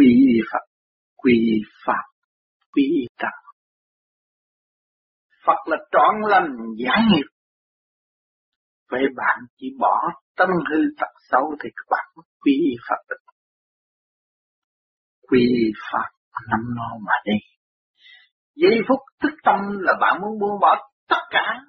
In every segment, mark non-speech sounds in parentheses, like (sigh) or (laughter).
quy Phật, quy Pháp, quy đạo. Phật là trọn lành giải nghiệp. Vậy bạn chỉ bỏ tâm hư tật xấu thì các bạn quy Phật được. Quy Pháp năm lo mà đi. Giây phút thức tâm là bạn muốn buông bỏ tất cả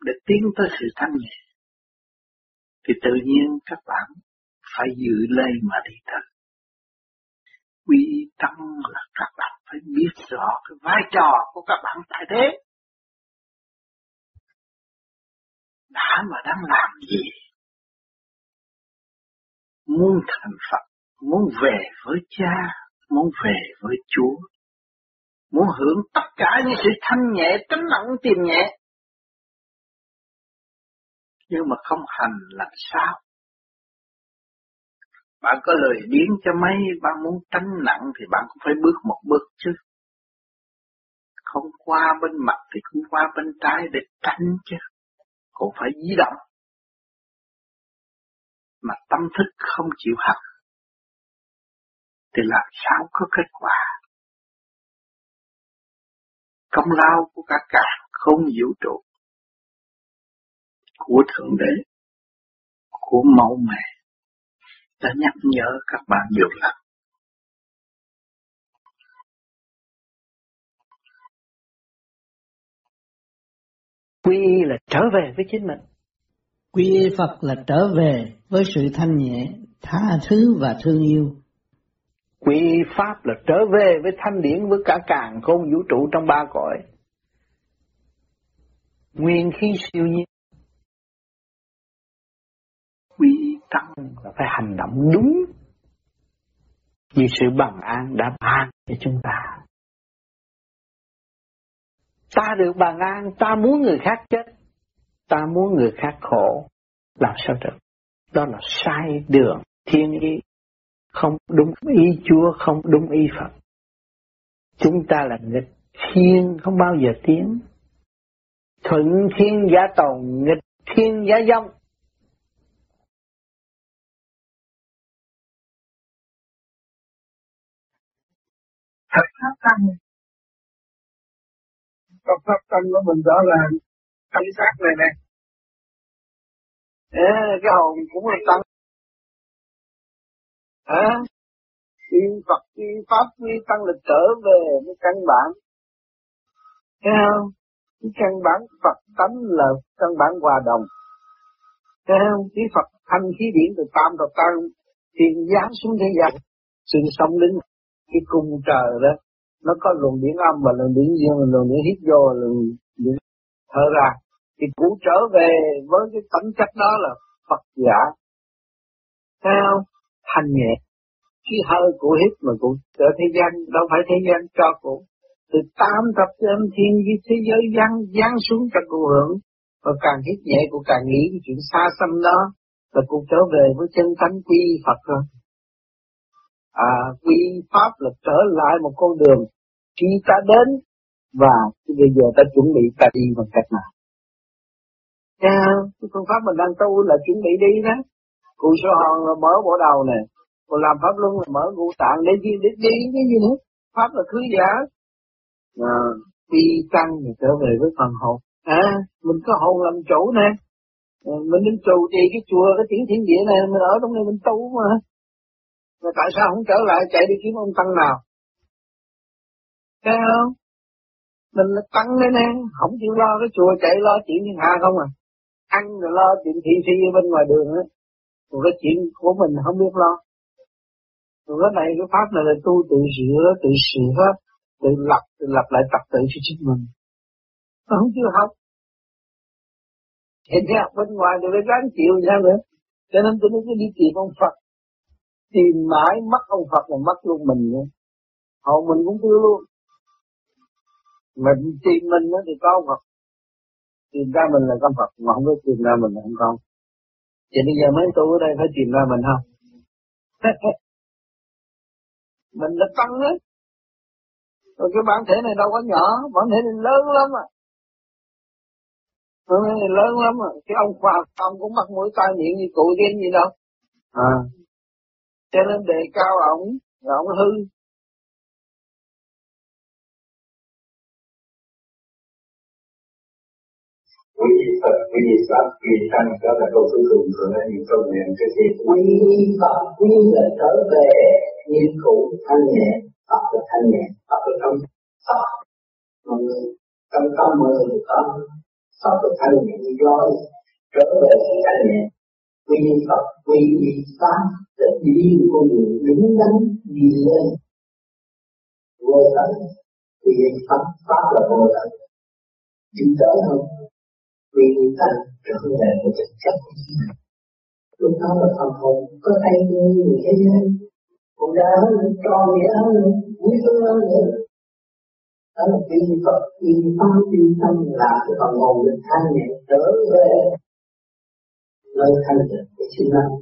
để tiến tới sự thanh nhẹ. Thì tự nhiên các bạn phải giữ lấy mà đi thật Quy tâm là các bạn phải biết rõ cái vai trò của các bạn tại thế. Đã mà đang làm gì? Muốn thành Phật, muốn về với cha, muốn về với Chúa, muốn hưởng tất cả những sự thanh nhẹ, tránh nặng tìm nhẹ. Nhưng mà không hành làm sao? Bạn có lời biến cho mấy, bạn muốn tránh nặng thì bạn cũng phải bước một bước chứ. Không qua bên mặt thì cũng qua bên trái để tránh chứ. Cũng phải di động. Mà tâm thức không chịu học thì làm sao có kết quả. Công lao của cả cả không vũ trụ của Thượng Đế, của mẫu mẹ đã nhắc nhở các bạn nhiều lần. Quy y là trở về với chính mình. Quy y Phật là trở về với sự thanh nhẹ, tha thứ và thương yêu. Quy y Pháp là trở về với thanh điển với cả càng không vũ trụ trong ba cõi. Nguyên khí siêu nhiên. Và là phải hành động đúng như sự bằng an đã ban cho chúng ta. Ta được bằng an, ta muốn người khác chết, ta muốn người khác khổ, làm sao được? Đó là sai đường, thiên ý, không đúng ý Chúa, không đúng ý Phật. Chúng ta là nghịch thiên không bao giờ tiến. Thuận thiên giả tồn, nghịch thiên giả dông. Thật pháp tăng. Phật pháp tăng của mình đó là tâm sát này nè. À, cái hồn cũng là tăng. À, khi Phật khi pháp khi tăng là trở về với căn bản. Thấy không? Cái căn bản Phật tánh là căn bản hòa đồng. Thấy không? Cái Phật thanh khí điển từ tam thập tăng thiên giáng xuống thế gian sự sống đến cái cung trời đó nó có luồng điển âm và luồng điển dương luồng điển hít vô và luồng điển thở ra. Thì cũng trở về với cái tánh chất đó là Phật giả. Thấy không thanh nhẹ khi hơi của hít mà cũng trở thế gian đâu phải thế gian cho cụ. Từ tam thập âm thiên với thế giới giáng giáng xuống cho cụ hưởng và càng hít nhẹ cũng càng nghĩ cái chuyện xa xăm đó là cũng trở về với chân thánh quy Phật rồi à, quy pháp là trở lại một con đường khi ta đến và bây giờ ta chuẩn bị ta đi bằng cách nào. Nha, cái phương pháp mình đang tu là chuẩn bị đi đó. Cụ sơ hòn là mở bộ đầu nè cụ làm pháp luân là mở ngũ tạng để đi để đi cái gì nữa. Pháp là thứ giả. À, đi tăng thì trở về với phần hồn. À mình có hồn làm chủ nè. À, mình nên trụ trì cái chùa cái tiếng thiên địa này mình ở trong này mình tu mà mà tại sao không trở lại chạy đi kiếm ông tăng nào? Thấy không? Mình là tăng đấy nè, không chịu lo cái chùa chạy lo chuyện thiên hạ không à. Ăn rồi lo chuyện thị phi ở bên ngoài đường á. Còn cái chuyện của mình không biết lo. Còn cái này cái pháp này là tu tự sửa, tự sửa, tự lập, tự lập lại tập tự cho chính mình. Nó không chịu học. Hiện ra bên ngoài rồi phải ráng chịu ra nữa. Cho nên tôi mới đi tìm ông Phật tìm mãi mất ông Phật là mất luôn mình nữa hậu mình cũng tiêu luôn. Mình tìm mình nó thì có ông Phật. Tìm ra mình là con Phật, mà không có tìm ra mình là không con. Thì bây giờ mấy tu ở đây phải tìm ra mình không? (laughs) Mình là tăng đấy rồi cái bản thể này đâu có nhỏ, bản thể này lớn lắm à. Bản thể này lớn lắm à. Cái ông Phật, ông cũng mặc mũi tai miệng như cụ điên gì đâu. À cho nên đề cao ổng ổng hư. Quý Phật, quý Pháp, quý Tăng đó là câu cuối cùng của những câu niệm cái gì quý Phật, quý là trở về nghiên cứu thanh nhẹ, Phật là thanh nhẹ, Phật là trong Phật mọi người trong tâm mọi người có Phật là thanh nhẹ như gió trở về sự thanh nhẹ. Quý Phật, quý Pháp để đi một con đường đúng đắn đi lên vô tận quý Pháp, Pháp là vô tận. Chúng trở không? Vì ta trở về một thực chất lúc đó là phần hồn có thay như người thế giới. Cũng đã hơn tròn nghĩa hơn quý phương hơn nữa. Đó là vì Phật vì tâm vì tâm là cái phần hồn được thanh nhẹ trở về. Nơi thanh tịnh của chính năng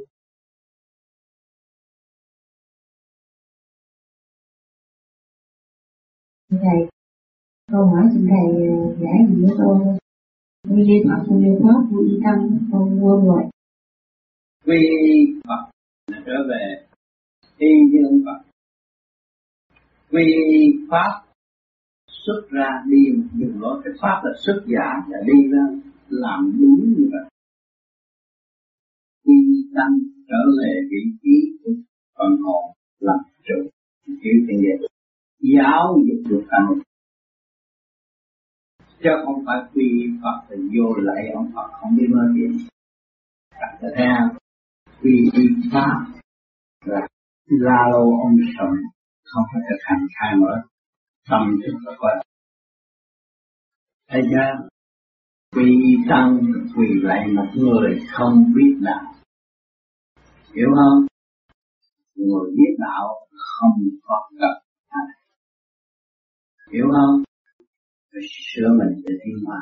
thầy câu hỏi xin thầy ờ, giải gì với tôi quy y Phật quy y Pháp quy y tâm con quên rồi quy Phật là trở về y dương Phật. Quy Pháp xuất ra đi đường lối. Cái Pháp là xuất giả là đi ra làm đúng như vậy. Quy tâm trở về vị trí của phần hồn làm chủ. Chịu tiền đề giáo dục được tâm chứ không phải quy Phật thì vô lại ông Phật không biết nói gì. Đặt ra theo y Pháp là la lô ông sầm, không phải thực hành khai mở, tâm thức và quan thấy chưa? Quy tăng quỳ lại một người không biết đạo. Hiểu không? Người biết đạo không có cần hiểu không phải sửa mình để tiến hóa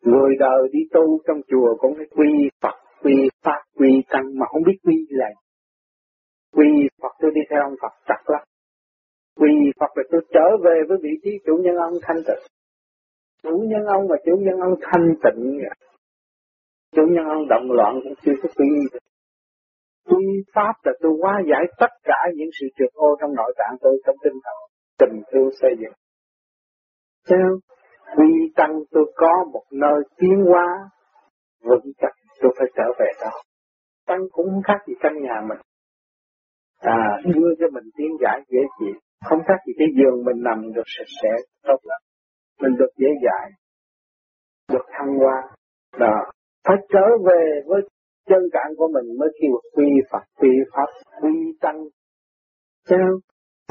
người đời đi tu trong chùa cũng phải quy Phật, quy Pháp, quy Tăng mà không biết quy là quy Phật tôi đi theo ông Phật chặt lắm. Quy Phật là tôi trở về với vị trí chủ nhân ông thanh tịnh. Chủ nhân ông và chủ nhân ông thanh tịnh. Chủ nhân ông động loạn cũng chưa có quy được. Quy pháp là tôi hóa giải tất cả những sự trượt ô trong nội tạng tôi trong tinh thần tình thương xây dựng. Theo Quy tăng tôi có một nơi tiến hóa vững chắc tôi phải trở về đó. Tăng cũng không khác gì căn nhà mình. À, đưa cho mình tiến giải dễ chịu. Không khác gì cái giường mình nằm được sạch sẽ, tốt lắm. Mình được dễ dãi, được thăng hoa. Đó. Phải trở về với chân cạn của mình mới kêu quy Phật, quy Pháp, quy Tăng. Sao?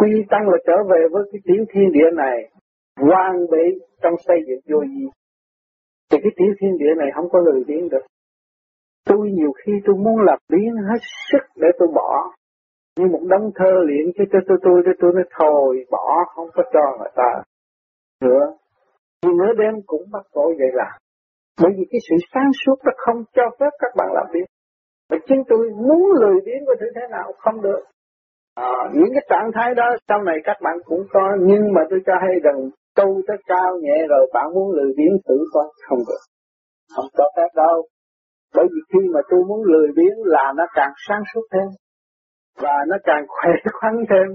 Quy Tăng là trở về với cái tiểu thiên địa này, hoàn bị trong xây dựng vô gì. Thì cái tiểu thiên địa này không có lười biến được. Tôi nhiều khi tôi muốn lập biến hết sức để tôi bỏ. Như một đống thơ luyện cho tôi tôi tôi tôi, tôi nói thôi bỏ không có cho người ta nữa. Thì nửa đêm cũng bắt tôi vậy là bởi vì cái sự sáng suốt nó không cho phép các bạn làm việc. Và chính tôi muốn lười biếng có thể thế nào không được. À, những cái trạng thái đó sau này các bạn cũng có nhưng mà tôi cho hay rằng tu tới cao nhẹ rồi bạn muốn lười biếng thử coi không được. Không cho phép đâu. Bởi vì khi mà tôi muốn lười biếng là nó càng sáng suốt thêm. Và nó càng (laughs) khỏe khoắn thêm.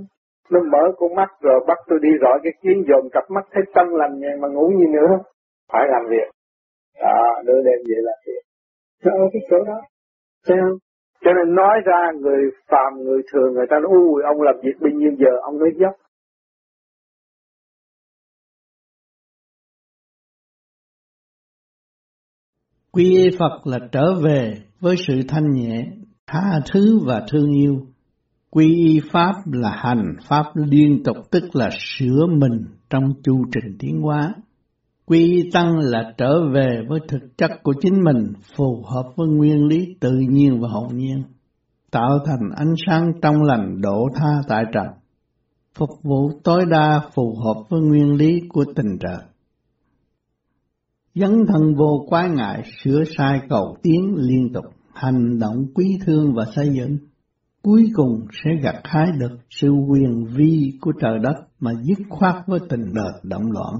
Nó mở con mắt rồi bắt tôi đi rõ cái kiến dồn cặp mắt thấy tâm lành nhẹ mà ngủ như nữa. Phải làm việc. Đó, đưa đem vậy là thiệt Nó ở cái chỗ đó. Thấy không? Cho nên nói ra người phàm, người thường, người ta nói, ui, ông làm việc bao nhiêu giờ, ông nói dốc. Quy y Phật là trở về với sự thanh nhẹ, tha thứ và thương yêu. Quy y Pháp là hành Pháp liên tục tức là sửa mình trong chu trình tiến hóa. Quy tăng là trở về với thực chất của chính mình, phù hợp với nguyên lý tự nhiên và hồn nhiên, tạo thành ánh sáng trong lành độ tha tại trần, phục vụ tối đa phù hợp với nguyên lý của tình trời. Dấn thân vô quái ngại, sửa sai cầu tiến liên tục, hành động quý thương và xây dựng. Cuối cùng sẽ gặt hái được sự quyền vi của trời đất mà dứt khoát với tình đời động loạn.